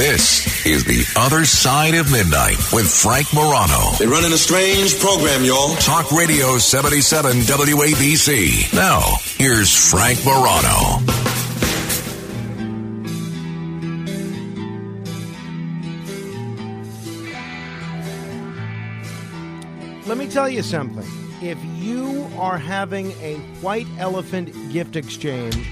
This is The Other Side of Midnight with Frank Morano. They're running a strange program, y'all. Talk Radio 77 WABC. Now, here's Frank Morano. Let me tell you something. If you are having a white elephant gift exchange,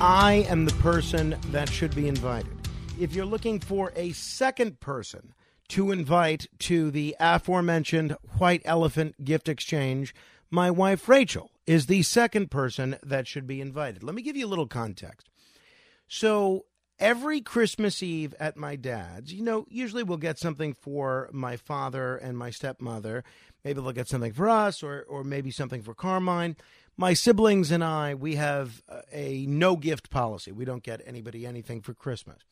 I am the person that should be invited. If you're looking for a second person to invite to the aforementioned white elephant gift exchange, my wife Rachel is the second person that should be invited. Let me give you a little context. So, every Christmas Eve at my dad's, you know, usually we'll get something for my father and my stepmother. Maybe they'll get something for us or, or maybe something for Carmine. My siblings and I, we have a no gift policy. We don't get anybody anything for Christmas.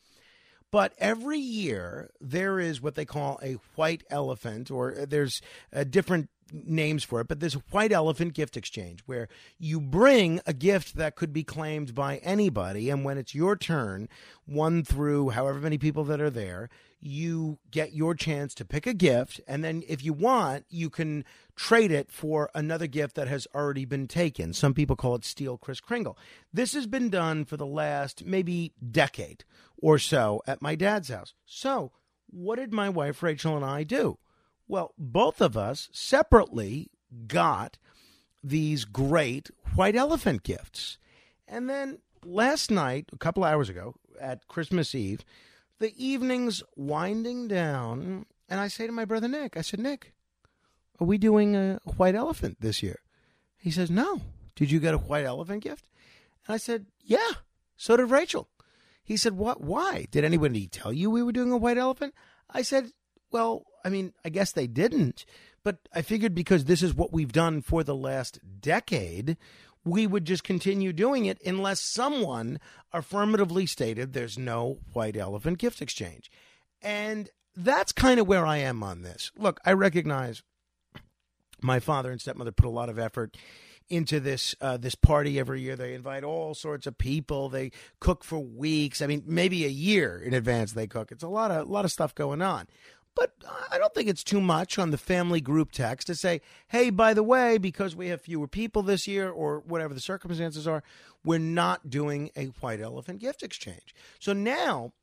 But every year, there is what they call a white elephant, or there's uh, different names for it, but a white elephant gift exchange where you bring a gift that could be claimed by anybody. And when it's your turn, one through however many people that are there, you get your chance to pick a gift. And then if you want, you can trade it for another gift that has already been taken. Some people call it Steal Kris Kringle. This has been done for the last maybe decade or so at my dad's house. So, what did my wife Rachel and I do? Well, both of us separately got these great white elephant gifts. And then last night, a couple hours ago, at Christmas Eve, the evening's winding down, and I say to my brother Nick, I said, Nick, are we doing a white elephant this year? He says, No. Did you get a white elephant gift? And I said, Yeah. So did Rachel. He said, What? Why? Did anybody tell you we were doing a white elephant? I said, Well, I mean, I guess they didn't, but I figured because this is what we've done for the last decade, we would just continue doing it unless someone affirmatively stated there's no white elephant gift exchange. And that's kind of where I am on this. Look, I recognize my father and stepmother put a lot of effort into this uh, this party every year. They invite all sorts of people. They cook for weeks. I mean, maybe a year in advance they cook. It's a lot of a lot of stuff going on. But I don't think it's too much on the family group text to say, hey, by the way, because we have fewer people this year or whatever the circumstances are, we're not doing a white elephant gift exchange. So now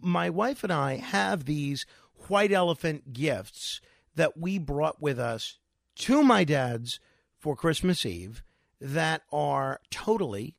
my wife and I have these white elephant gifts that we brought with us to my dad's for Christmas Eve that are totally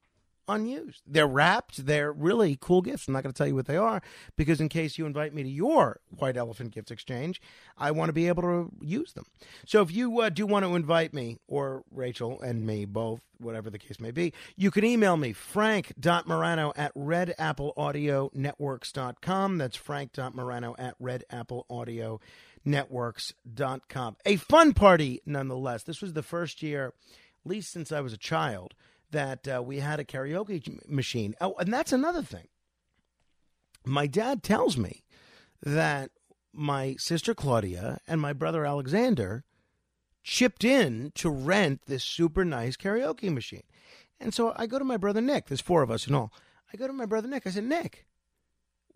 unused. They're wrapped. They're really cool gifts. I'm not going to tell you what they are because, in case you invite me to your White Elephant Gift Exchange, I want to be able to use them. So, if you uh, do want to invite me or Rachel and me both, whatever the case may be, you can email me frank.morano at redappleaudionetworks.com. That's frank.morano at redappleaudionetworks.com. A fun party, nonetheless. This was the first year, at least since I was a child that uh, we had a karaoke machine. Oh, and that's another thing. My dad tells me that my sister Claudia and my brother Alexander chipped in to rent this super nice karaoke machine. And so I go to my brother Nick, there's four of us in all. I go to my brother Nick. I said, Nick,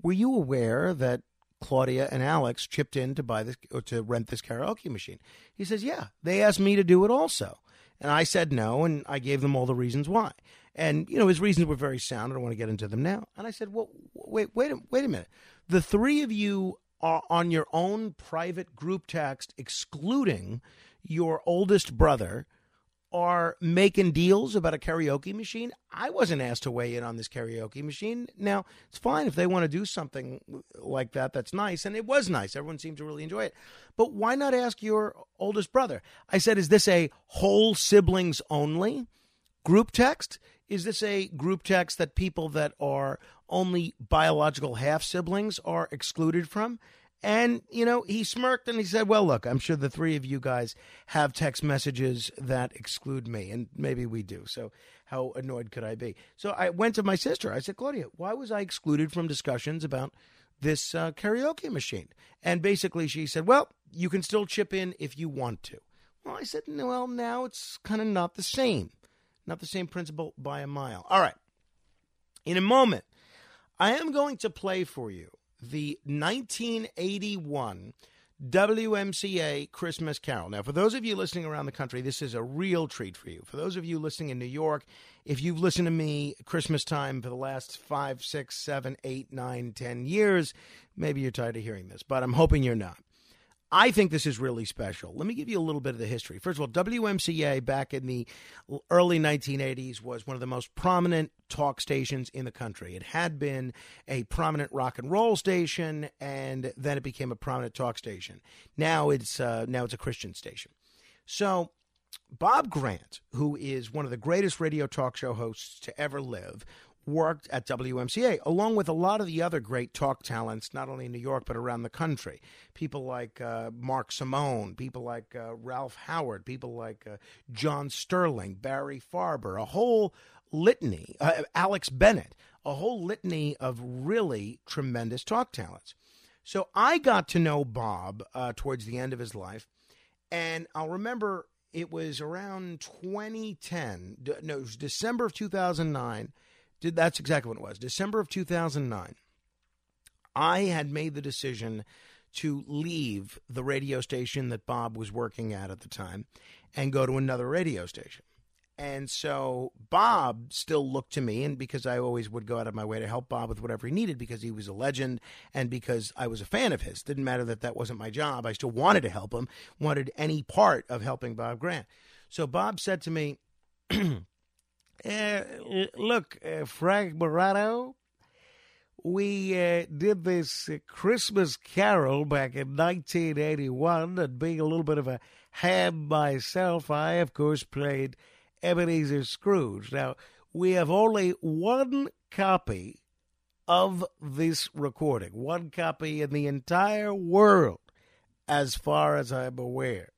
were you aware that Claudia and Alex chipped in to buy this or to rent this karaoke machine? He says, Yeah. They asked me to do it also. And I said no, and I gave them all the reasons why. And you know his reasons were very sound. I don't want to get into them now. And I said, "Well, wait, wait, wait a minute. The three of you are on your own private group text, excluding your oldest brother, are making deals about a karaoke machine. I wasn't asked to weigh in on this karaoke machine. Now, it's fine if they want to do something like that. That's nice. And it was nice. Everyone seemed to really enjoy it. But why not ask your oldest brother? I said, is this a whole siblings only group text? Is this a group text that people that are only biological half siblings are excluded from. And, you know, he smirked and he said, Well, look, I'm sure the three of you guys have text messages that exclude me. And maybe we do. So, how annoyed could I be? So, I went to my sister. I said, Claudia, why was I excluded from discussions about this uh, karaoke machine? And basically, she said, Well, you can still chip in if you want to. Well, I said, Well, now it's kind of not the same. Not the same principle by a mile. All right. In a moment, I am going to play for you the 1981 WMCA Christmas Carol. Now, for those of you listening around the country, this is a real treat for you. For those of you listening in New York, if you've listened to me Christmas time for the last five, six, seven, eight, nine, ten years, maybe you're tired of hearing this, but I'm hoping you're not. I think this is really special. Let me give you a little bit of the history. First of all, WMCA back in the early 1980s was one of the most prominent talk stations in the country. It had been a prominent rock and roll station, and then it became a prominent talk station. Now it's uh, now it's a Christian station. So Bob Grant, who is one of the greatest radio talk show hosts to ever live, worked at WMCA, along with a lot of the other great talk talents, not only in New York, but around the country. People like uh, Mark Simone, people like uh, Ralph Howard, people like uh, John Sterling, Barry Farber, a whole litany, uh, Alex Bennett, a whole litany of really tremendous talk talents. So I got to know Bob uh, towards the end of his life, and I'll remember it was around 2010, no, it was December of 2009 did that's exactly what it was. December of 2009. I had made the decision to leave the radio station that Bob was working at at the time and go to another radio station. And so Bob still looked to me, and because I always would go out of my way to help Bob with whatever he needed, because he was a legend and because I was a fan of his. Didn't matter that that wasn't my job. I still wanted to help him, wanted any part of helping Bob Grant. So Bob said to me, Uh, look, uh, Frank Morano, we uh, did this uh, Christmas Carol back in 1981, and being a little bit of a ham myself, I, of course, played Ebenezer Scrooge. Now, we have only one copy of this recording, one copy in the entire world, as far as I'm aware.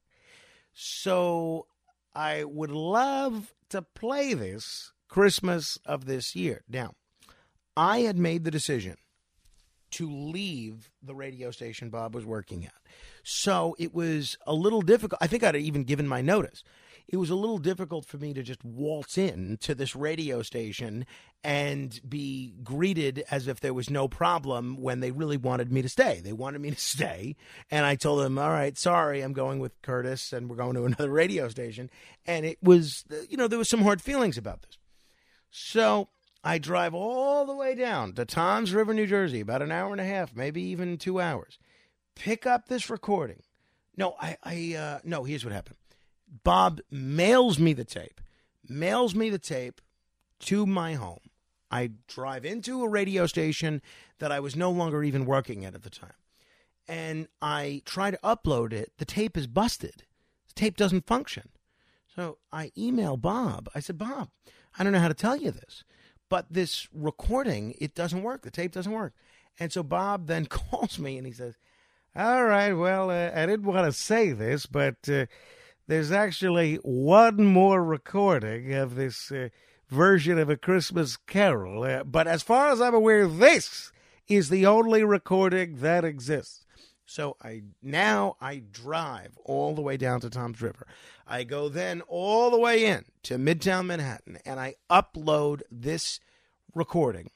So I would love to play this Christmas of this year. Now, I had made the decision to leave the radio station Bob was working at. So it was a little difficult. I think I'd even given my notice. It was a little difficult for me to just waltz in to this radio station and be greeted as if there was no problem when they really wanted me to stay. They wanted me to stay. And I told them, all right, sorry, I'm going with Curtis and we're going to another radio station. And it was, you know, there was some hard feelings about this. So I drive all the way down to Toms River, New Jersey, about an hour and a half, maybe even two hours. Pick up this recording. No, I, I uh, no. Here's what happened. Bob mails me the tape, mails me the tape to my home. I drive into a radio station that I was no longer even working at at the time, and I try to upload it. The tape is busted. The tape doesn't function. So I email Bob. I said, Bob, I don't know how to tell you this, but this recording, it doesn't work. The tape doesn't work. And so Bob then calls me and he says, All right, well, uh, I didn't want to say this, but uh, there's actually one more recording of this uh, version of A Christmas Carol. Uh, but as far as I'm aware, this is the only recording that exists. So I now I drive all the way down to Toms River. I go then all the way in to Midtown Manhattan and I upload this recording.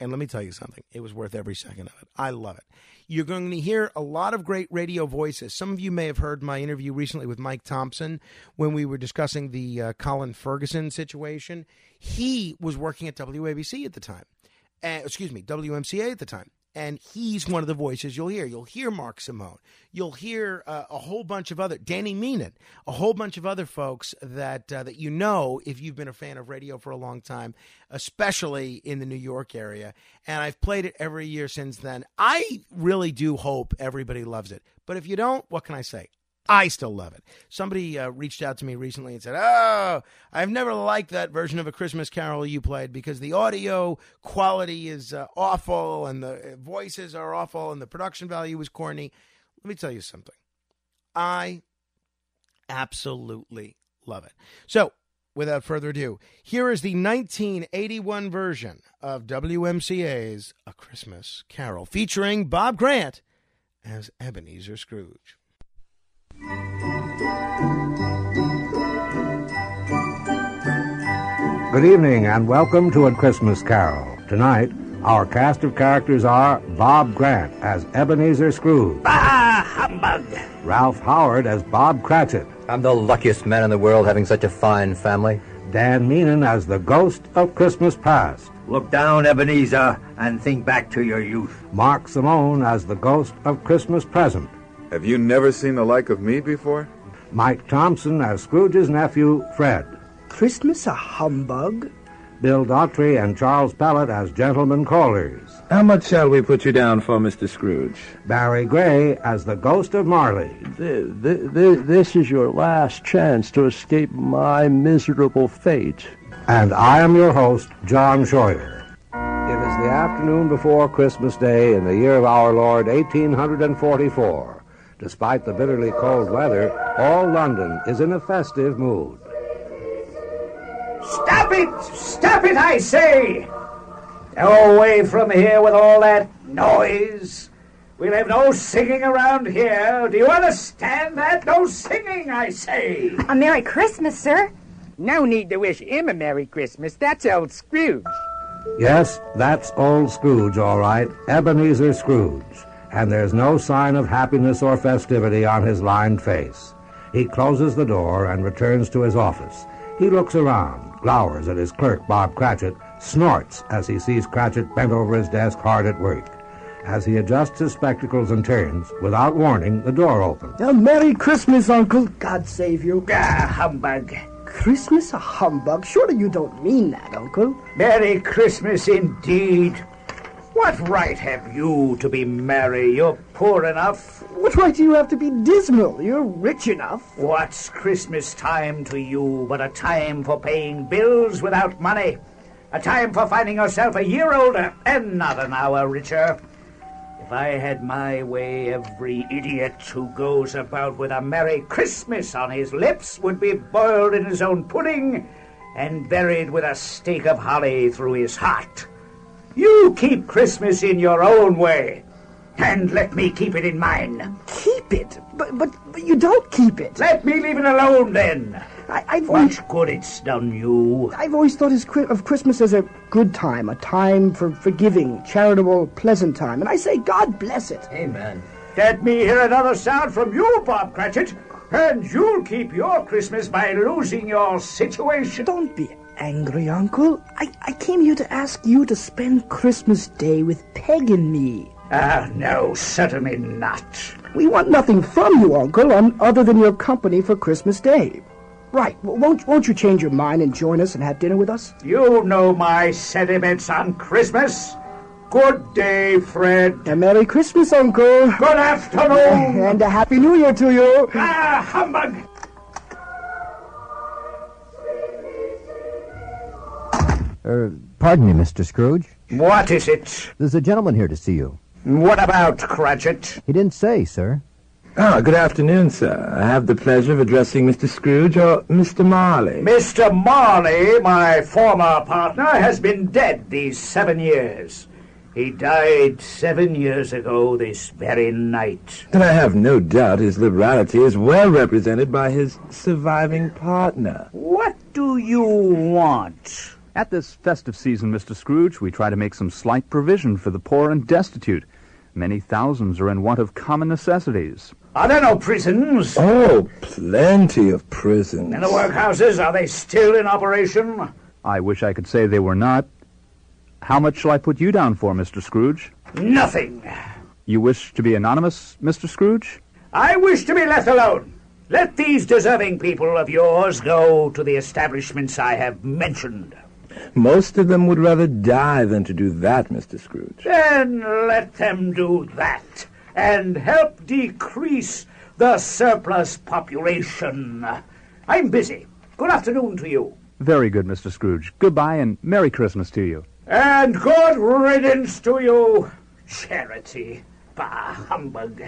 And let me tell you something, it was worth every second of it. I love it. You're going to hear a lot of great radio voices. Some of you may have heard my interview recently with Mike Thompson when we were discussing the uh, Colin Ferguson situation. He was working at WABC at the time. Uh, excuse me, WMCA at the time and he's one of the voices you'll hear. You'll hear Mark Simone. You'll hear uh, a whole bunch of other Danny Meenan, a whole bunch of other folks that uh, that you know if you've been a fan of radio for a long time, especially in the New York area. And I've played it every year since then. I really do hope everybody loves it. But if you don't, what can I say? I still love it. Somebody uh, reached out to me recently and said, "Oh, I've never liked that version of a Christmas Carol you played because the audio quality is uh, awful and the voices are awful and the production value is corny." Let me tell you something. I absolutely love it. So, without further ado, here is the 1981 version of WMCA's A Christmas Carol featuring Bob Grant as Ebenezer Scrooge. Good evening and welcome to A Christmas Carol. Tonight, our cast of characters are Bob Grant as Ebenezer Scrooge. Ah, humbug! Ralph Howard as Bob Cratchit. I'm the luckiest man in the world having such a fine family. Dan Meenan as the Ghost of Christmas Past. Look down, Ebenezer, and think back to your youth. Mark Simone as the Ghost of Christmas Present. Have you never seen the like of me before? Mike Thompson as Scrooge's nephew, Fred. Christmas a humbug? Bill Daughtry and Charles Pellet as gentlemen callers. How much shall we put you down for, Mr. Scrooge? Barry Gray as the Ghost of Marley. This is your last chance to escape my miserable fate. And I am your host, John Scheuer. It is the afternoon before Christmas Day in the year of our Lord 1844. Despite the bitterly cold weather, all London is in a festive mood. Stop it! Stop it, I say! Away from here with all that noise. We'll have no singing around here. Do you understand that? No singing, I say. A Merry Christmas, sir. No need to wish him a Merry Christmas. That's old Scrooge. Yes, that's old Scrooge, all right. Ebenezer Scrooge. And there's no sign of happiness or festivity on his lined face. He closes the door and returns to his office. He looks around, glowers at his clerk, Bob Cratchit, snorts as he sees Cratchit bent over his desk hard at work. As he adjusts his spectacles and turns, without warning, the door opens. A Merry Christmas, Uncle. God save you. Ah, humbug. Christmas a humbug? Surely you don't mean that, Uncle. Merry Christmas indeed. What right have you to be merry? You're poor enough. What right do you have to be dismal? You're rich enough. What's Christmas time to you but a time for paying bills without money? A time for finding yourself a year older and not an hour richer. If I had my way, every idiot who goes about with a Merry Christmas on his lips would be boiled in his own pudding and buried with a stake of holly through his heart. You keep Christmas in your own way, and let me keep it in mine. Keep it? But, but, but you don't keep it. Let me leave it alone then. I, I've What always, good it's done you. I've always thought of Christmas as a good time, a time for forgiving, charitable, pleasant time. And I say, God bless it. Amen. Let me hear another sound from you, Bob Cratchit, and you'll keep your Christmas by losing your situation. Don't be angry, Uncle. I, I came here to ask you to spend Christmas Day with Peg and me. Ah, no, certainly not. We want nothing from you, Uncle, un- other than your company for Christmas Day. Right. w- Won't, won't you change your mind and join us and have dinner with us? You know my sentiments on Christmas. Good day, Fred. A Merry Christmas, Uncle. Good afternoon. And a Happy New Year to you. Ah, humbug! Er, pardon me, Mr. Scrooge. What is it? There's a gentleman here to see you. What about Cratchit? He didn't say, sir. Ah, good afternoon, sir. I have the pleasure of addressing Mr. Scrooge or Mr. Marley. Mr. Marley, my former partner, has been dead these seven years. He died seven years ago this very night. And I have no doubt his liberality is well represented by his surviving partner. What do you want? At this festive season, Mr. Scrooge, we try to make some slight provision for the poor and destitute. Many thousands are in want of common necessities. Are there no prisons? Oh, plenty of prisons. And the workhouses, are they still in operation? I wish I could say they were not. How much shall I put you down for, Mr. Scrooge? Nothing. You wish to be anonymous, Mr. Scrooge? I wish to be left alone. Let these deserving people of yours go to the establishments I have mentioned. Most of them would rather die than to do that, Mr. Scrooge. Then let them do that and help decrease the surplus population. I'm busy. Good afternoon to you. Very good, Mr. Scrooge. Goodbye and Merry Christmas to you. And good riddance to you, Charity. Bah, humbug.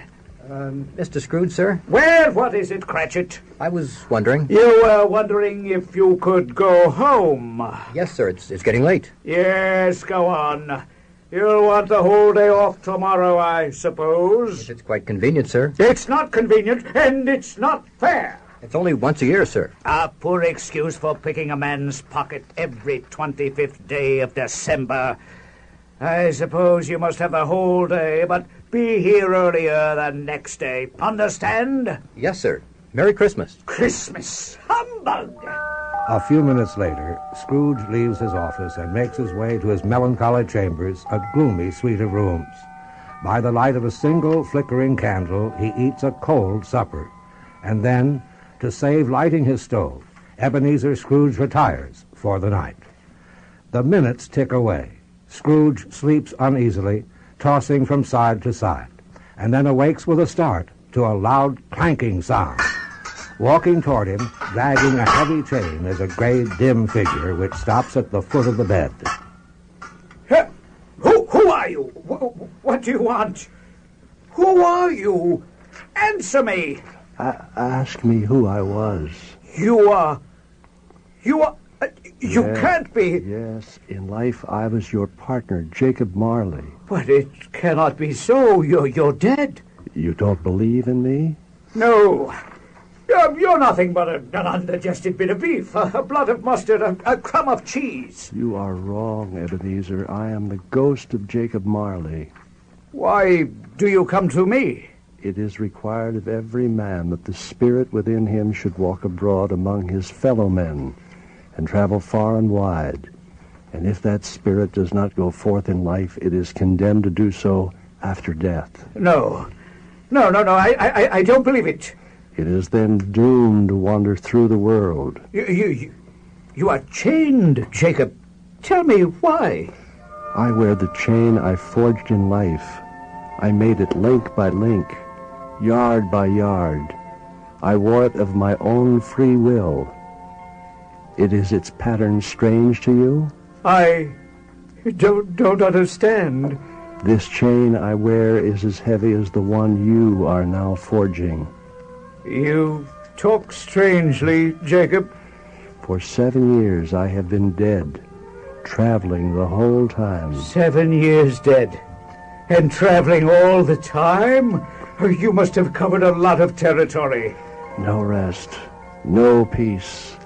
Um, Mr. Scrooge, sir? Well, what is it, Cratchit? I was wondering. You were wondering if you could go home. Yes, sir. It's, it's getting late. Yes, go on. You'll want the whole day off tomorrow, I suppose. It's quite convenient, sir. It's not convenient, and it's not fair. It's only once a year, sir. A poor excuse for picking a man's pocket every 25th day of December. I suppose you must have the whole day, but be here earlier the next day. Understand? Yes, sir. Merry Christmas. Christmas. Humbug! A few minutes later, Scrooge leaves his office and makes his way to his melancholy chambers, a gloomy suite of rooms. By the light of a single flickering candle, he eats a cold supper. And then, to save lighting his stove, Ebenezer Scrooge retires for the night. The minutes tick away. Scrooge sleeps uneasily, tossing from side to side, and then awakes with a start to a loud clanking sound. Walking toward him, dragging a heavy chain, is a gray, dim figure which stops at the foot of the bed. Who, who are you? Wh- What do you want? Who are you? Answer me. A- ask me who I was. You are. You are. You Yes, can't be. Yes, in life I was your partner, Jacob Marley. But it cannot be so. You're, you're dead. You don't believe in me? No. You're, you're nothing but a, an undigested bit of beef, a, a blot of mustard, a, a crumb of cheese. You are wrong, Ebenezer. I am the ghost of Jacob Marley. Why do you come to me? It is required of every man that the spirit within him should walk abroad among his fellow men and travel far and wide. And if that spirit does not go forth in life, it is condemned to do so after death. No. No, no, no. I, I, I don't believe it. It is then doomed to wander through the world. You, you, you, you are chained, Jacob. Tell me why. I wear the chain I forged in life. I made it link by link, yard by yard. I wore it of my own free will. It is its pattern strange to you? I don't, don't understand. This chain I wear is as heavy as the one you are now forging. You talk strangely, Jacob. For seven years I have been dead, traveling the whole time. Seven years dead. And traveling all the time? Oh, you must have covered a lot of territory. No rest, no peace,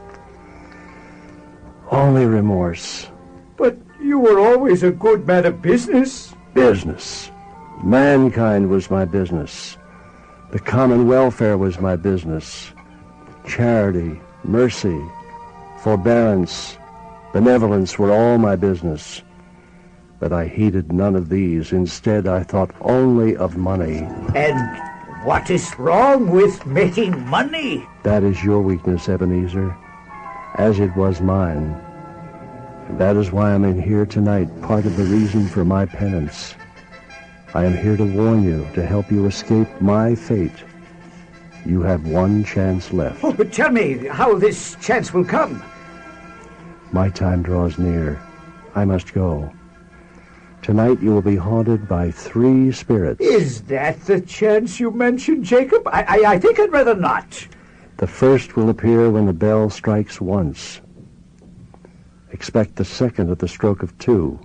only remorse. But you were always a good man of business. Business. Mankind was my business. The common welfare was my business. Charity, mercy, forbearance, benevolence were all my business. But I heeded none of these. Instead, I thought only of money. And what is wrong with making money? That is your weakness, Ebenezer, as it was mine. And that is why I'm in here tonight, part of the reason for my penance. I am here to warn you, to help you escape my fate. You have one chance left. Oh, but tell me how this chance will come. My time draws near. I must go. Tonight you will be haunted by three spirits. Is that the chance you mentioned, Jacob? I, I, I think I'd rather not. The first will appear when the bell strikes once. Expect the second at the stroke of two.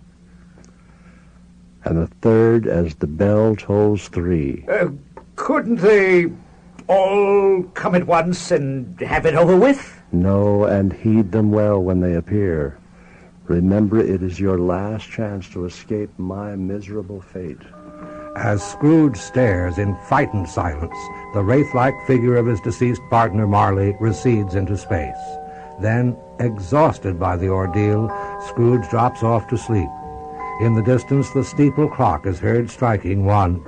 And the third as the bell tolls three. Uh, couldn't they all come at once and have it over with? No, and heed them well when they appear. Remember, it is your last chance to escape my miserable fate. As Scrooge stares in frightened silence, the wraith-like figure of his deceased partner Marley recedes into space. Then, exhausted by the ordeal, Scrooge drops off to sleep. In the distance, the steeple clock is heard striking one.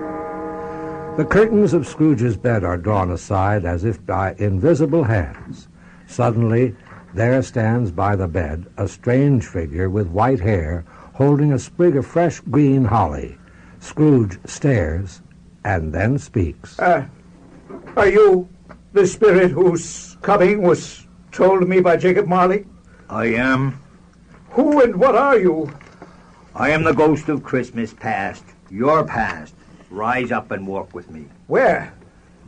The curtains of Scrooge's bed are drawn aside as if by invisible hands. Suddenly, there stands by the bed a strange figure with white hair holding a sprig of fresh green holly. Scrooge stares and then speaks. Uh, Are you the spirit whose coming was told me by Jacob Marley? I am. Who and what are you? I am the ghost of Christmas past. Your past. Rise up and walk with me. Where?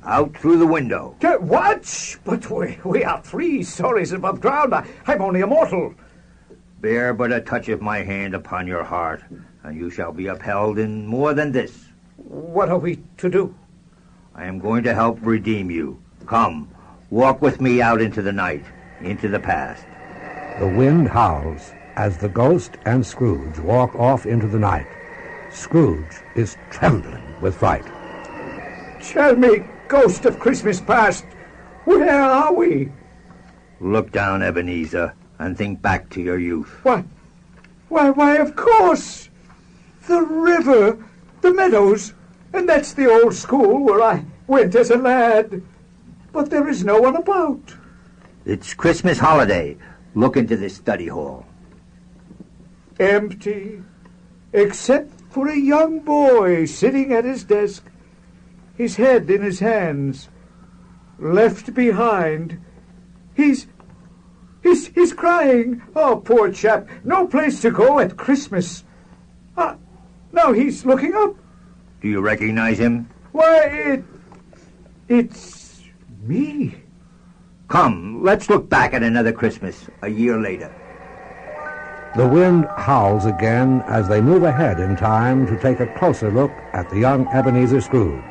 Out through the window. T- what? But we, we are three stories above ground. I, I'm only a mortal. Bear but a touch of my hand upon your heart, and you shall be upheld in more than this. What are we to do? I am going to help redeem you. Come, walk with me out into the night, into the past. The wind howls as the ghost and Scrooge walk off into the night. Scrooge is trembling with fright. Tell me, ghost of Christmas past, where are we? Look down, Ebenezer, and think back to your youth. What? Why, why, of course. The river, the meadows, and that's the old school where I went as a lad. But there is no one about. It's Christmas holiday. Look into this study hall. Empty, except for a young boy sitting at his desk, his head in his hands. Left behind. He's. He's, he's crying. Oh, poor chap. No place to go at Christmas. Ah, now he's looking up. Do you recognize him? Why, it. It's me. Come, let's look back at another Christmas, a year later. The wind howls again as they move ahead in time to take a closer look at the young Ebenezer Scrooge.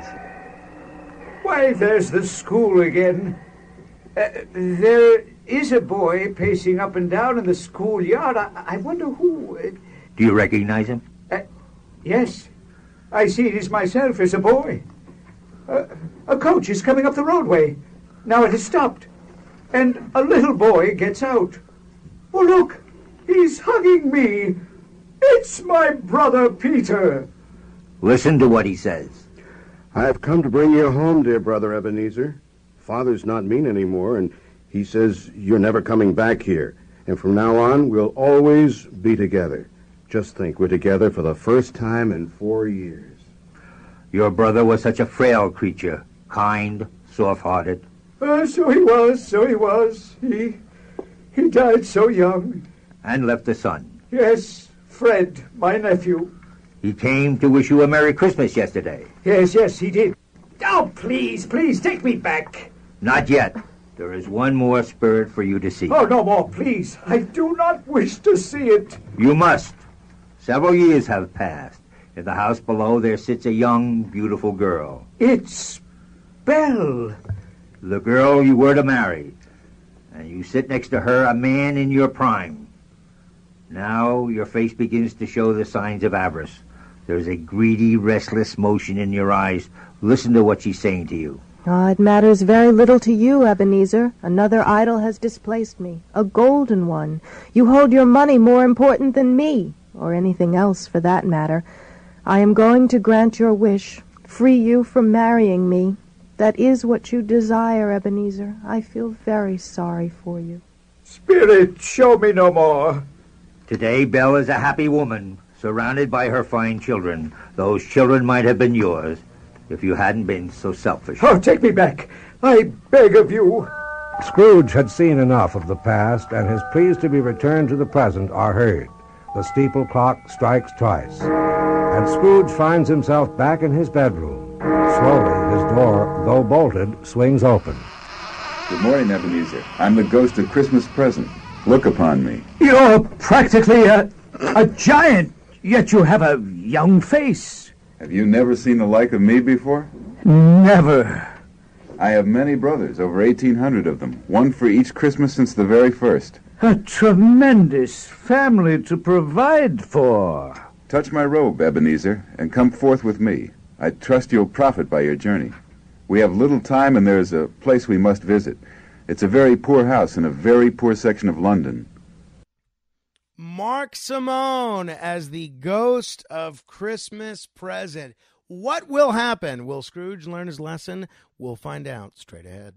Why, there's the school again. Uh, there is a boy pacing up and down in the schoolyard. I, I wonder who. Uh, Do you recognize him? Yes. I see it is myself as a boy. Uh, a coach is coming up the roadway. Now it has stopped. And a little boy gets out. Oh, look! He's hugging me! It's my brother Peter! Listen to what he says. I have come to bring you home, dear brother Ebenezer. Father's not mean anymore, and he says you're never coming back here. And from now on, we'll always be together. Just think, we're together for the first time in four years. Your brother was such a frail creature, kind, soft-hearted. Uh, so he was, so he was. He, he died so young. And left a son. Yes, Fred, my nephew. He came to wish you a Merry Christmas yesterday. Yes, yes, he did. Oh, please, please, take me back. Not yet. There is one more spirit for you to see. Oh, no more, please. I do not wish to see it. You must. Several years have passed. In the house below there sits a young, beautiful girl. It's Belle. The girl you were to marry. And you sit next to her, a man in your prime. Now your face begins to show the signs of avarice. There's a greedy, restless motion in your eyes. Listen to what she's saying to you. Ah, it matters very little to you, Ebenezer. Another idol has displaced me, a golden one. You hold your money more important than me, or anything else for that matter. I am going to grant your wish, free you from marrying me. That is what you desire, Ebenezer. I feel very sorry for you. Spirit, show me no more. Today, Belle is a happy woman, surrounded by her fine children. Those children might have been yours if you hadn't been so selfish. Oh, take me back. I beg of you. Scrooge had seen enough of the past, and his pleas to be returned to the present are heard. The steeple clock strikes twice, and Scrooge finds himself back in his bedroom. Slowly, his door, though bolted, swings open. Good morning, Ebenezer. I'm the ghost of Christmas present. Look upon me. You're practically a, a giant, yet you have a young face. Have you never seen the like of me before? Never. I have many brothers, over 1,800 of them, one for each Christmas since the very first. A tremendous family to provide for. Touch my robe, Ebenezer, and come forth with me. I trust you'll profit by your journey. We have little time, and there is a place we must visit. It's a very poor house in a very poor section of London. Mark Simone as the ghost of Christmas present. What will happen? Will Scrooge learn his lesson? We'll find out straight ahead.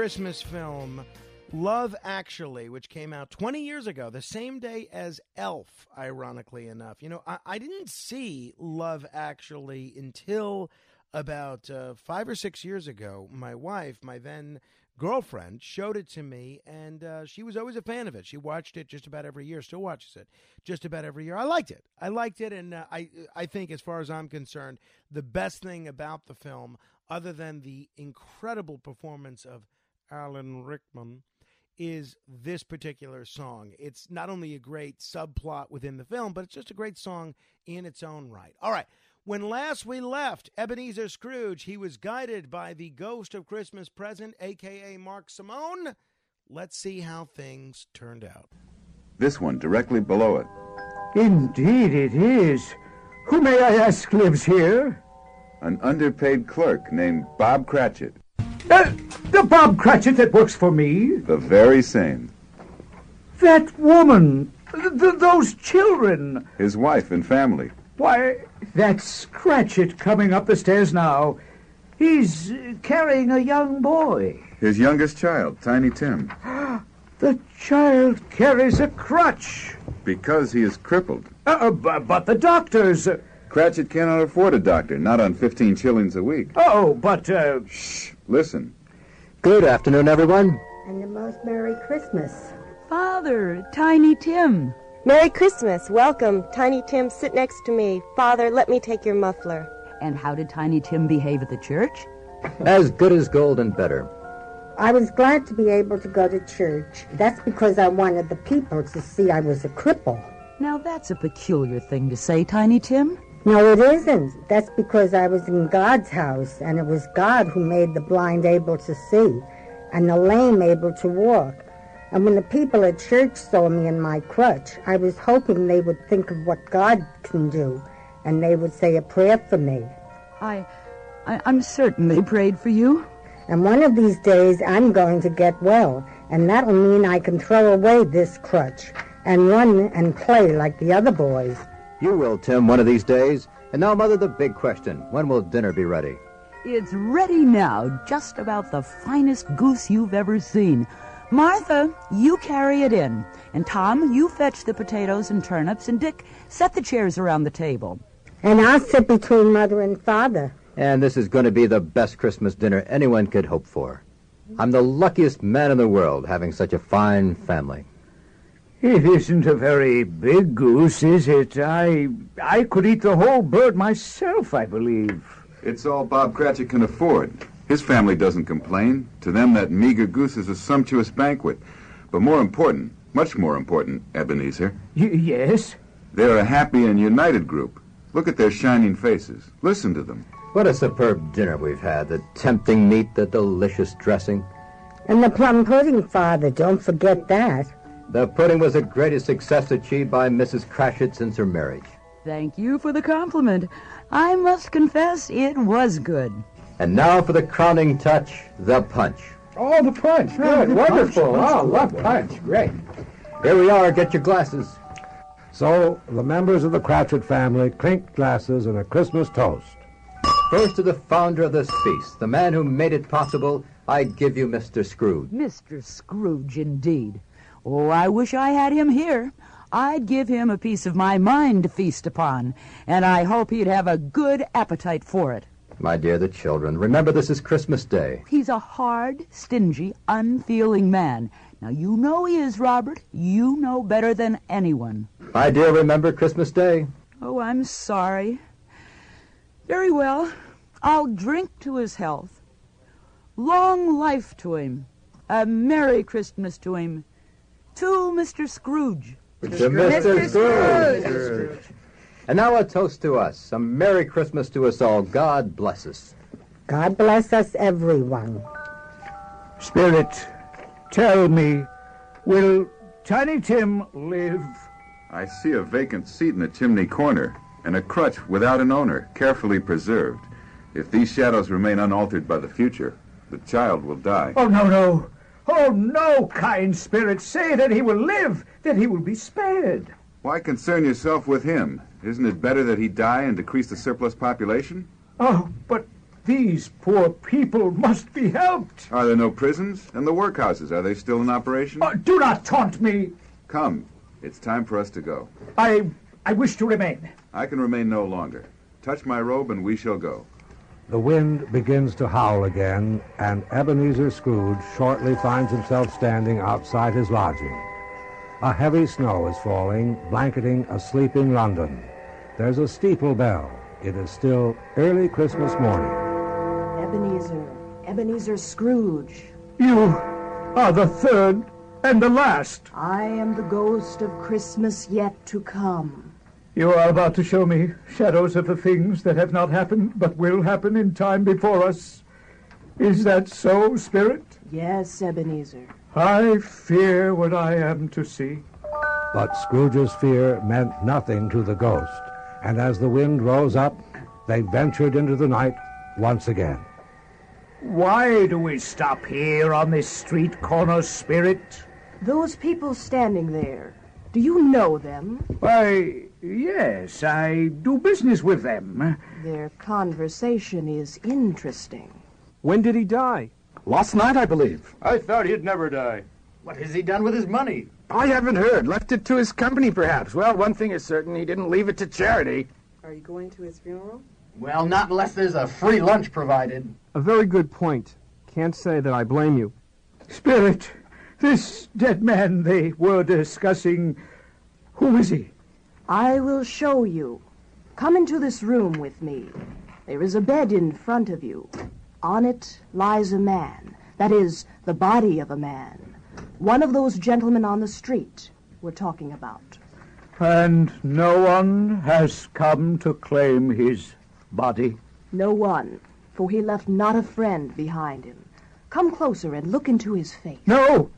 Christmas film Love Actually, which came out 20 years ago, the same day as Elf, ironically enough. You know, I, I didn't see Love Actually until about uh, five or six years ago. My wife, my then girlfriend, showed it to me, and uh, she was always a fan of it. She watched it just about every year, still watches it just about every year. I liked it. I liked it, and uh, I, I think, as far as I'm concerned, the best thing about the film, other than the incredible performance of Alan Rickman, is this particular song. It's not only a great subplot within the film, but it's just a great song in its own right. All right. When last we left Ebenezer Scrooge, he was guided by the ghost of Christmas present, aka Mark Simone. Let's see how things turned out. This one directly below it. Indeed it is. Who may I ask lives here? An underpaid clerk named Bob Cratchit. Uh, the Bob Cratchit that works for me? The very same. That woman. Th- th- those children. His wife and family. Why, that's Cratchit coming up the stairs now. He's uh, carrying a young boy. His youngest child, Tiny Tim. The child carries a crutch. Because he is crippled. Uh, uh, bu- but the doctors. Uh, Cratchit cannot afford a doctor, not on 15 shillings a week. oh, but. Uh, Shh, listen. Good afternoon, everyone. And a most Merry Christmas. Father, Tiny Tim. Merry Christmas. Welcome. Tiny Tim, sit next to me. Father, let me take your muffler. And how did Tiny Tim behave at the church? As good as gold and better. I was glad to be able to go to church. That's because I wanted the people to see I was a cripple. Now that's a peculiar thing to say, Tiny Tim. No, it isn't. That's because I was in God's house, and it was God who made the blind able to see, and the lame able to walk. And when the people at church saw me in my crutch, I was hoping they would think of what God can do, and they would say a prayer for me. I, I I'm certain they prayed for you. And one of these days I'm going to get well, and that'll mean I can throw away this crutch and run and play like the other boys. You will, Tim, one of these days. And now, Mother, the big question. When will dinner be ready? It's ready now, just about the finest goose you've ever seen. Martha, you carry it in. And Tom, you fetch the potatoes and turnips. And Dick, set the chairs around the table. And I'll sit between mother and father. And this is going to be the best Christmas dinner anyone could hope for. I'm the luckiest man in the world having such a fine family. It isn't a very big goose, is it? I I could eat the whole bird myself, I believe. It's all Bob Cratchit can afford. His family doesn't complain. To them, that meager goose is a sumptuous banquet. But more important, much more important, Ebenezer, Y- yes? they're a happy and united group. Look at their shining faces. Listen to them. What a superb dinner we've had. The tempting meat, the delicious dressing. And the plum pudding, father, don't forget that. The pudding was the greatest success achieved by Mrs. Cratchit since her marriage. Thank you for the compliment. I must confess it was good. And now for the crowning touch, the punch. Oh, the punch. Good. the Wonderful. punch. Ah, oh, love punch. Great. Here we are. Get your glasses. So the members of the Cratchit family clinked glasses in a Christmas toast. First to the founder of this feast, the man who made it possible, I give you Mr. Scrooge. Mr. Scrooge, indeed. Oh, I wish I had him here. I'd give him a piece of my mind to feast upon, and I hope he'd have a good appetite for it. My dear, the children, remember this is Christmas Day. He's a hard, stingy, unfeeling man. Now, you know he is, Robert. You know better than anyone. My dear, remember Christmas Day. Oh, I'm sorry. Very well. I'll drink to his health. Long life to him. A Merry Christmas to him. To Mr. Scrooge. To Mr. Scrooge. And now a toast to us. A Merry Christmas to us all. God bless us. God bless us, everyone. Spirit, tell me, will Tiny Tim live? I see a vacant seat in the chimney corner, and a crutch without an owner, carefully preserved. If these shadows remain unaltered by the future, the child will die. Oh, no, no. Oh, no, kind spirit. Say that he will live, that he will be spared. Why concern yourself with him? Isn't it better that he die and decrease the surplus population? Oh, but these poor people must be helped. Are there no prisons? And the workhouses, are they still in operation? Oh, do not taunt me. Come, it's time for us to go. I, I wish to remain. I can remain no longer. Touch my robe and we shall go. The wind begins to howl again, and Ebenezer Scrooge shortly finds himself standing outside his lodging. A heavy snow is falling, blanketing a sleeping London. There's a steeple bell. It is still early Christmas morning. Ebenezer, Ebenezer Scrooge. You are the third and the last. I am the ghost of Christmas yet to come. You are about to show me shadows of the things that have not happened but will happen in time before us. Is that so, Spirit? Yes, Ebenezer. I fear what I am to see. But Scrooge's fear meant nothing to the ghost, and as the wind rose up, they ventured into the night once again. Why do we stop here on this street corner, Spirit? Those people standing there, do you know them? Why, yes, I do business with them. Their conversation is interesting. When did he die? Last night, I believe. I thought he'd never die. What has he done with his money? I haven't heard. Left it to his company, perhaps. Well, one thing is certain. He didn't leave it to charity. Are you going to his funeral? Well, not unless there's a free lunch provided. A very good point. Can't say that I blame you. Spirit, this dead man they were discussing, who is he? I will show you. Come into this room with me. There is a bed in front of you. On it lies a man. That is, the body of a man. One of those gentlemen on the street we're talking about. And no one has come to claim his body. No one, for he left not a friend behind him. Come closer and look into his face. No!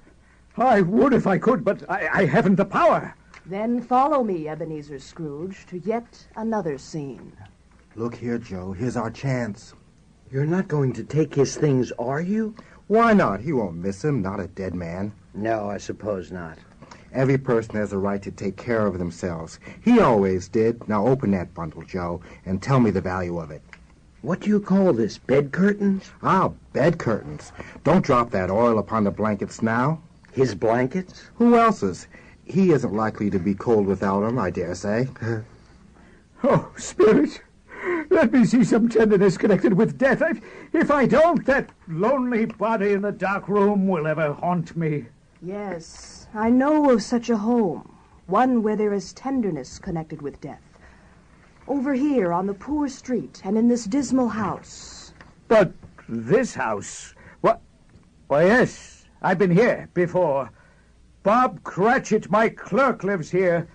I would if I could, but I, I haven't the power. Then follow me, Ebenezer Scrooge, to yet another scene. Look here, Joe. Here's our chance. You're not going to take his things, are you? Why not? He won't miss him, not a dead man. No, I suppose not. Every person has a right to take care of themselves. He always did. Now open that bundle, Joe, and tell me the value of it. What do you call this? Bed curtains? Ah, bed curtains. Don't drop that oil upon the blankets now. His blankets? Who else's? He isn't likely to be cold without 'em, I dare say. Oh, Spirit, let me see some tenderness connected with death. If, if I don't, that lonely body in the dark room will ever haunt me. Yes, I know of such a home, one where there is tenderness connected with death. Over here on the poor street and in this dismal house. But this house, what? Why, yes, I've been here before. Bob Cratchit, my clerk, lives here.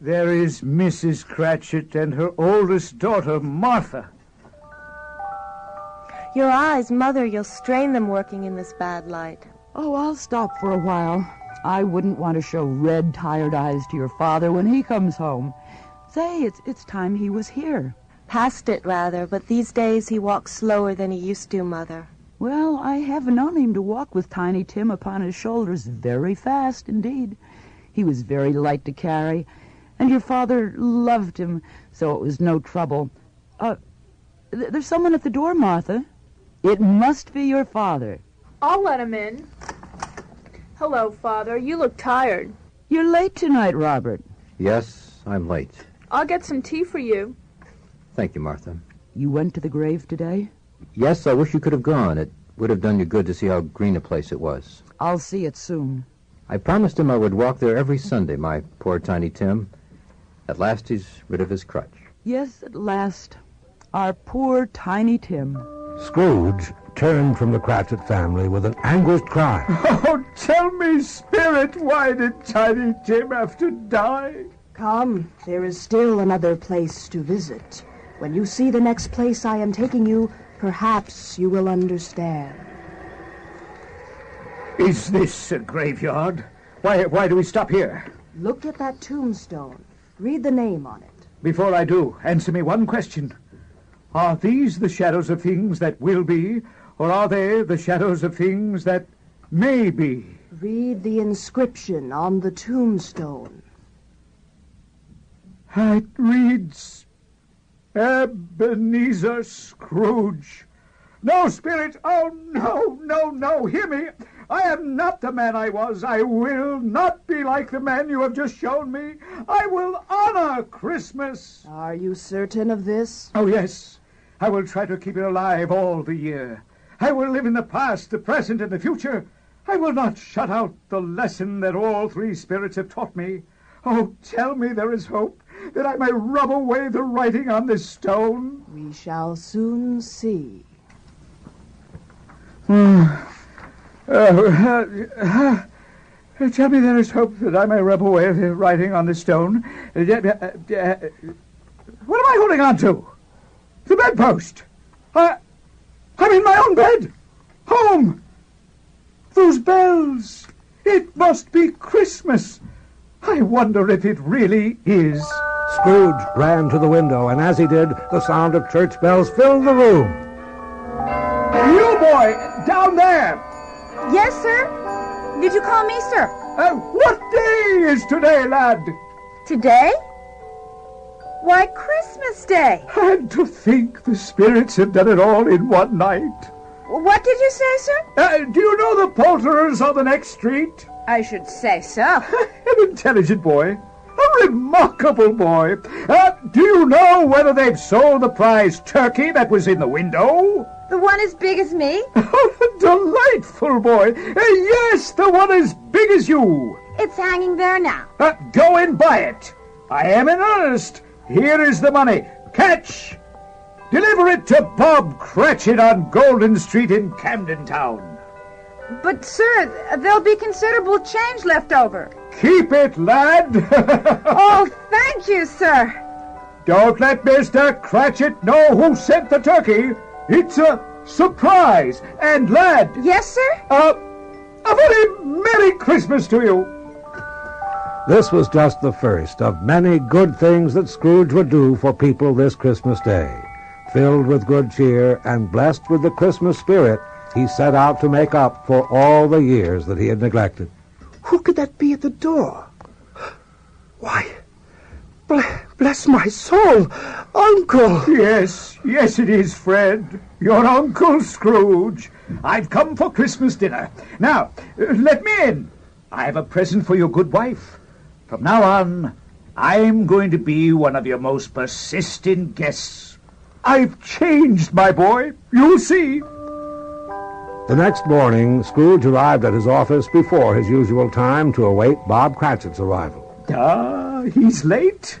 There is Mrs. Cratchit and her oldest daughter, Martha. Your eyes, Mother, you'll strain them working in this bad light. Oh, I'll stop for a while. I wouldn't want to show red, tired eyes to your father when he comes home. Say, it's, it's time he was here. Past it, rather, but these days he walks slower than he used to, Mother. Well, I have known him to walk with Tiny Tim upon his shoulders very fast indeed. He was very light to carry, and your father loved him, so it was no trouble. Uh, th- there's someone at the door, Martha. It must be your father. I'll let him in. Hello, Father. You look tired. You're late tonight, Robert. Yes, I'm late. I'll get some tea for you. Thank you, Martha. You went to the grave today? Yes, I wish you could have gone. It would have done you good to see how green a place it was. I'll see it soon. I promised him I would walk there every Sunday, my poor tiny Tim. At last he's rid of his crutch. Yes, at last. Our poor Tiny Tim. Scrooge turned from the Cratchit family with an anguished cry. Oh, tell me, Spirit, why did Tiny Tim have to die? Come, there is still another place to visit. When you see the next place I am taking you, perhaps you will understand. Is this a graveyard? Why, why do we stop here? Look at that tombstone. Read the name on it. Before I do, answer me one question. Are these the shadows of things that will be, or are they the shadows of things that may be? Read the inscription on the tombstone. It reads Ebenezer Scrooge. No, Spirit! Oh, no, no, no! Hear me! I am not the man I was. I will not be like the man you have just shown me. I will honor Christmas. Are you certain of this? Oh, yes. I will try to keep it alive all the year. I will live in the past, the present, and the future. I will not shut out the lesson that all three spirits have taught me. Oh, tell me there is hope, that I may rub away the writing on this stone. We shall soon see. Uh, uh, uh, tell me there is hope that I may rub away the writing on the stone. Uh, uh, uh, what am I holding on to? The bedpost. I, I'm in my own bed. Home. Those bells. It must be Christmas. I wonder if it really is. Scrooge ran to the window, and as he did, the sound of church bells filled the room. You boy, down there. Yes, sir? Did you call me, sir? Uh, what day is today, lad? Today? Why, Christmas Day. And to think the spirits have done it all in one night. What did you say, sir? Uh, do you know the poulterers on the next street? I should say so. An intelligent boy. A remarkable boy. Uh, do you know whether they've sold the prize turkey that was in the window? The one as big as me? Oh, delightful boy. Uh, yes, the one as big as you. It's hanging there now. Uh, go and buy it. I am in earnest. Here is the money. Catch! Deliver it to Bob Cratchit on Golden Street in Camden Town. But, sir, there'll be considerable change left over. Keep it, lad. oh, thank you, sir. Don't let Mr. Cratchit know who sent the turkey. It's a surprise. And, lad. Yes, sir? Uh, a very Merry Christmas to you. This was just the first of many good things that Scrooge would do for people this Christmas Day. Filled with good cheer and blessed with the Christmas spirit, he set out to make up for all the years that he had neglected. Who could that be at the door? Why, bless my soul, Uncle! Yes, yes, it is, Fred. Your Uncle Scrooge. I've come for Christmas dinner. Now, uh, let me in. I have a present for your good wife. From now on, I'm going to be one of your most persistent guests. I've changed, my boy. You'll see. The next morning, Scrooge arrived at his office before his usual time to await Bob Cratchit's arrival. Ah, he's late.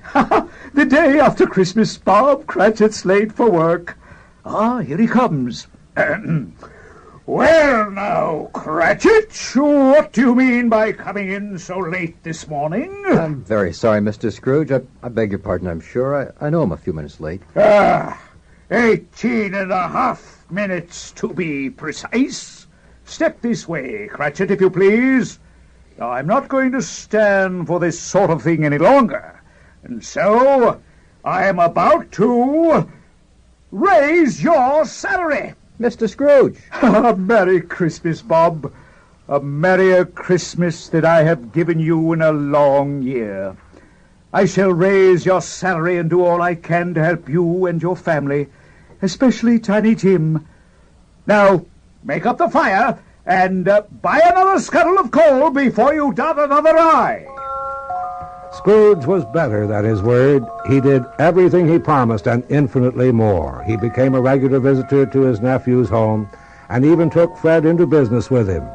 the day after Christmas, Bob Cratchit's late for work. Ah, here he comes. well, now, Cratchit, what do you mean by coming in so late this morning? I'm very sorry, Mr. Scrooge. I, I beg your pardon, I'm sure. I, I know I'm a few minutes late. Ah, eighteen and a half minutes to be precise. Step this way, Cratchit, if you please. Now, I'm not going to stand for this sort of thing any longer. And so, I am about to raise your salary. Mr. Scrooge. A Merry Christmas, Bob. A merrier Christmas than I have given you in a long year. I shall raise your salary and do all I can to help you and your family, especially Tiny Tim. Now, make up the fire and uh, buy another scuttle of coal before you dot another I. Scrooge was better than his word. He did everything he promised and infinitely more. He became a regular visitor to his nephew's home and even took Fred into business with him.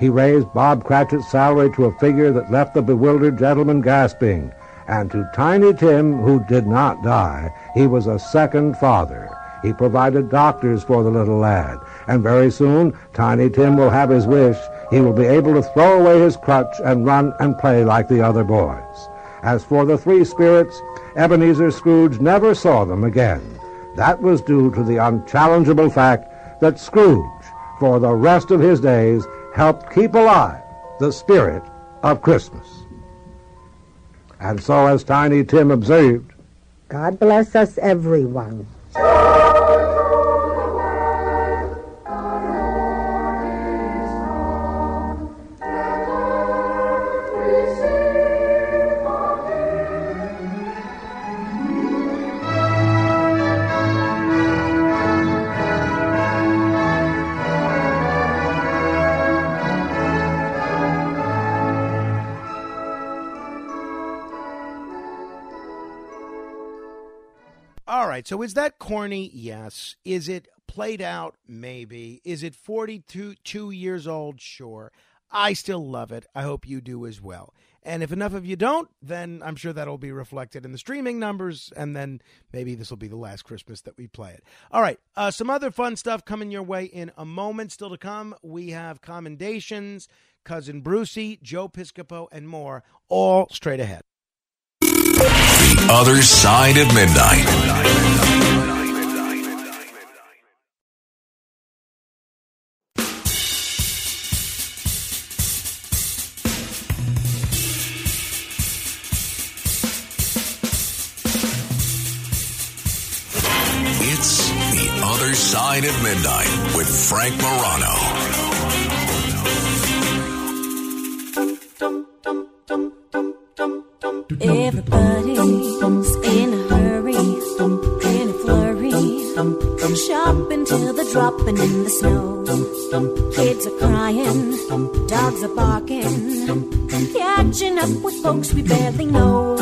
He raised Bob Cratchit's salary to a figure that left the bewildered gentleman gasping. And to Tiny Tim, who did not die, he was a second father. He provided doctors for the little lad, and very soon Tiny Tim will have his wish. He will be able to throw away his crutch and run and play like the other boys. As for the three spirits, Ebenezer Scrooge never saw them again. That was due to the unchallengeable fact that Scrooge, for the rest of his days, helped keep alive the spirit of Christmas. And so, as Tiny Tim observed, God bless us, everyone. So is that corny? Yes. Is it played out? Maybe. Is it 42 two years old? Sure. I still love it. I hope you do as well. And if enough of you don't, then I'm sure that'll be reflected in the streaming numbers, and then maybe this will be the last Christmas that we play it. All right, uh, some other fun stuff coming your way in a moment. Still to come, we have commendations, Cousin Brucey, Joe Piscopo, and more, all straight ahead. The other side of midnight. Midnight with Frank Morano. Everybody's in a hurry, in a flurry, shopping till they're dropping in the snow. Kids are crying, dogs are barking, catching up with folks we barely know.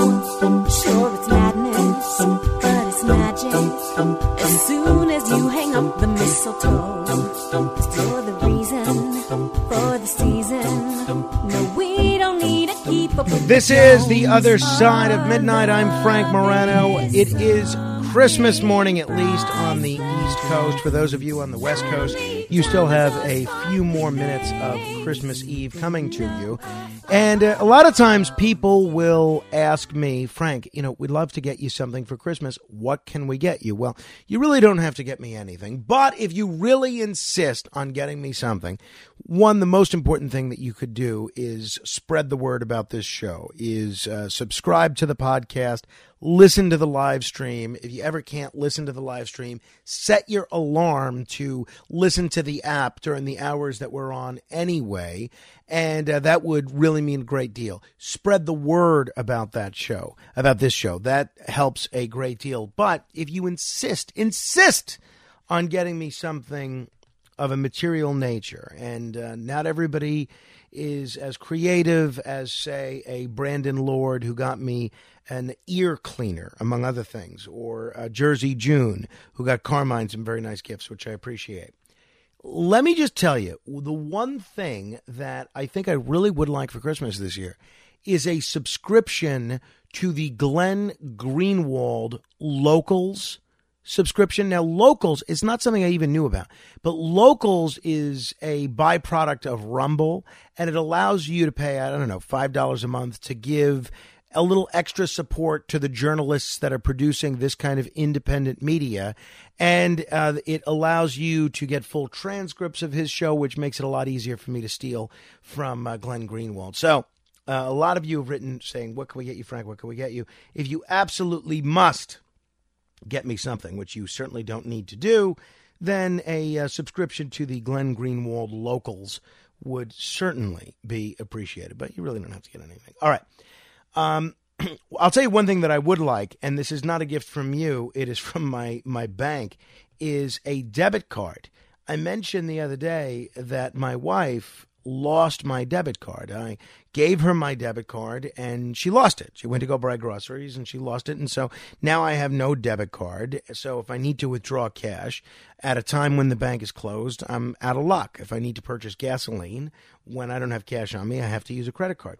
This is the other side of midnight. I'm Frank Morano. It is Christmas morning, at least on the East Coast. For those of you on the West Coast, you still have a few more minutes of Christmas Eve coming to you. And uh, a lot of times people will ask me, Frank, you know, we'd love to get you something for Christmas. What can we get you? Well, you really don't have to get me anything. But if you really insist on getting me something, one, the most important thing that you could do is spread the word about this show, is uh, subscribe to the podcast, listen to the live stream. If you ever can't listen to the live stream, set your alarm to listen to the app during the hours that we're on anyway. And uh, that would really mean a great deal. Spread the word about that show, about this show. That helps a great deal. But if you insist, insist on getting me something of a material nature, and uh, not everybody is as creative as, say, a Brandon Lord who got me an ear cleaner, among other things, or Jersey June who got Carmine some very nice gifts, which I appreciate. Let me just tell you the one thing that I think I really would like for Christmas this year is a subscription to the Glenn Greenwald Locals subscription. Now, Locals is not something I even knew about, but Locals is a byproduct of Rumble, and it allows you to pay, I don't know, $5 a month to give a little extra support to the journalists that are producing this kind of independent media. And uh, it allows you to get full transcripts of his show, which makes it a lot easier for me to steal from uh, Glenn Greenwald. So, uh, a lot of you have written saying, What can we get you, Frank? What can we get you? If you absolutely must get me something, which you certainly don't need to do, then a uh, subscription to the Glenn Greenwald Locals would certainly be appreciated. But you really don't have to get anything. All right. Um, I'll tell you one thing that I would like, and this is not a gift from you; it is from my my bank. Is a debit card. I mentioned the other day that my wife lost my debit card. I gave her my debit card and she lost it. She went to go buy groceries and she lost it. And so now I have no debit card. So if I need to withdraw cash at a time when the bank is closed, I'm out of luck. If I need to purchase gasoline when I don't have cash on me, I have to use a credit card.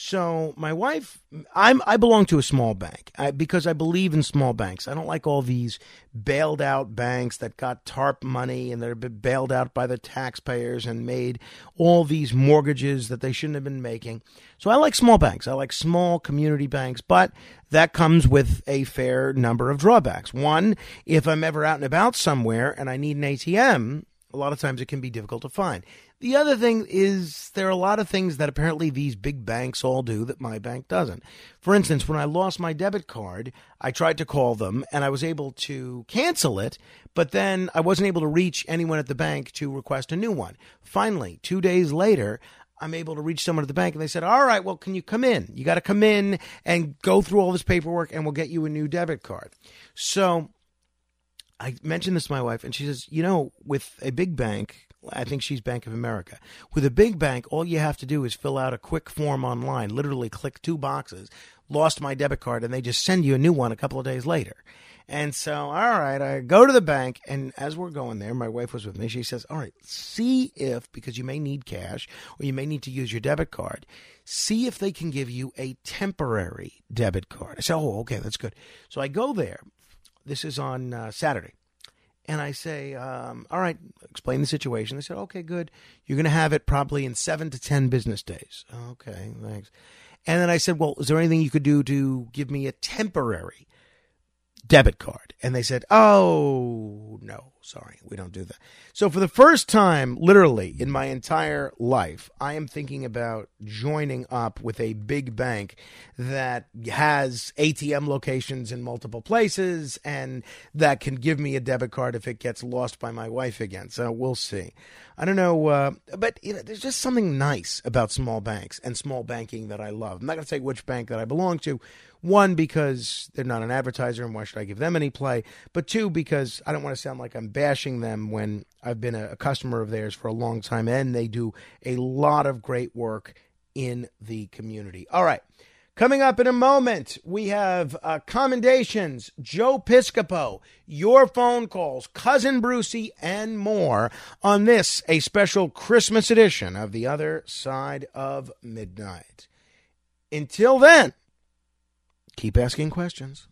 So my wife, I'm I belong to a small bank I, because I believe in small banks. I don't like all these bailed out banks that got TARP money and they're bailed out by the taxpayers and made all these mortgages that they shouldn't have been making. So I like small banks. I like small community banks, but that comes with a fair number of drawbacks. One, if I'm ever out and about somewhere and I need an ATM, a lot of times it can be difficult to find. The other thing is there are a lot of things that apparently these big banks all do that my bank doesn't. For instance, when I lost my debit card, I tried to call them and I was able to cancel it, but then I wasn't able to reach anyone at the bank to request a new one. Finally, two days later, I'm able to reach someone at the bank and they said, All right, well, can you come in? You got to come in and go through all this paperwork and we'll get you a new debit card. So I mentioned this to my wife and she says, You know, with a big bank, I think she's Bank of America. With a big bank, all you have to do is fill out a quick form online, literally click two boxes, lost my debit card, and they just send you a new one a couple of days later. And so, all right, I go to the bank, and as we're going there, my wife was with me. She says, All right, see if, because you may need cash or you may need to use your debit card, see if they can give you a temporary debit card. I said, Oh, okay, that's good. So I go there. This is on uh, Saturday. And I say, um, all right, explain the situation. They said, okay, good. You're going to have it probably in seven to 10 business days. Okay, thanks. And then I said, well, is there anything you could do to give me a temporary debit card? And they said, oh, no, sorry, we don't do that. So for the first time, literally, in my entire life, I am thinking about joining up with a big bank that has ATM locations in multiple places and that can give me a debit card if it gets lost by my wife again. So we'll see. I don't know, uh, but you know, there's just something nice about small banks and small banking that I love. I'm not going to say which bank that I belong to. One, because they're not an advertiser, and why should I give them any play? But two, because I don't want to sound like I'm bashing them when I've been a, a customer of theirs for a long time, and they do a lot of great work in the community. All right. Coming up in a moment, we have uh, commendations, Joe Piscopo, your phone calls, Cousin Brucey, and more on this, a special Christmas edition of The Other Side of Midnight. Until then, keep asking questions.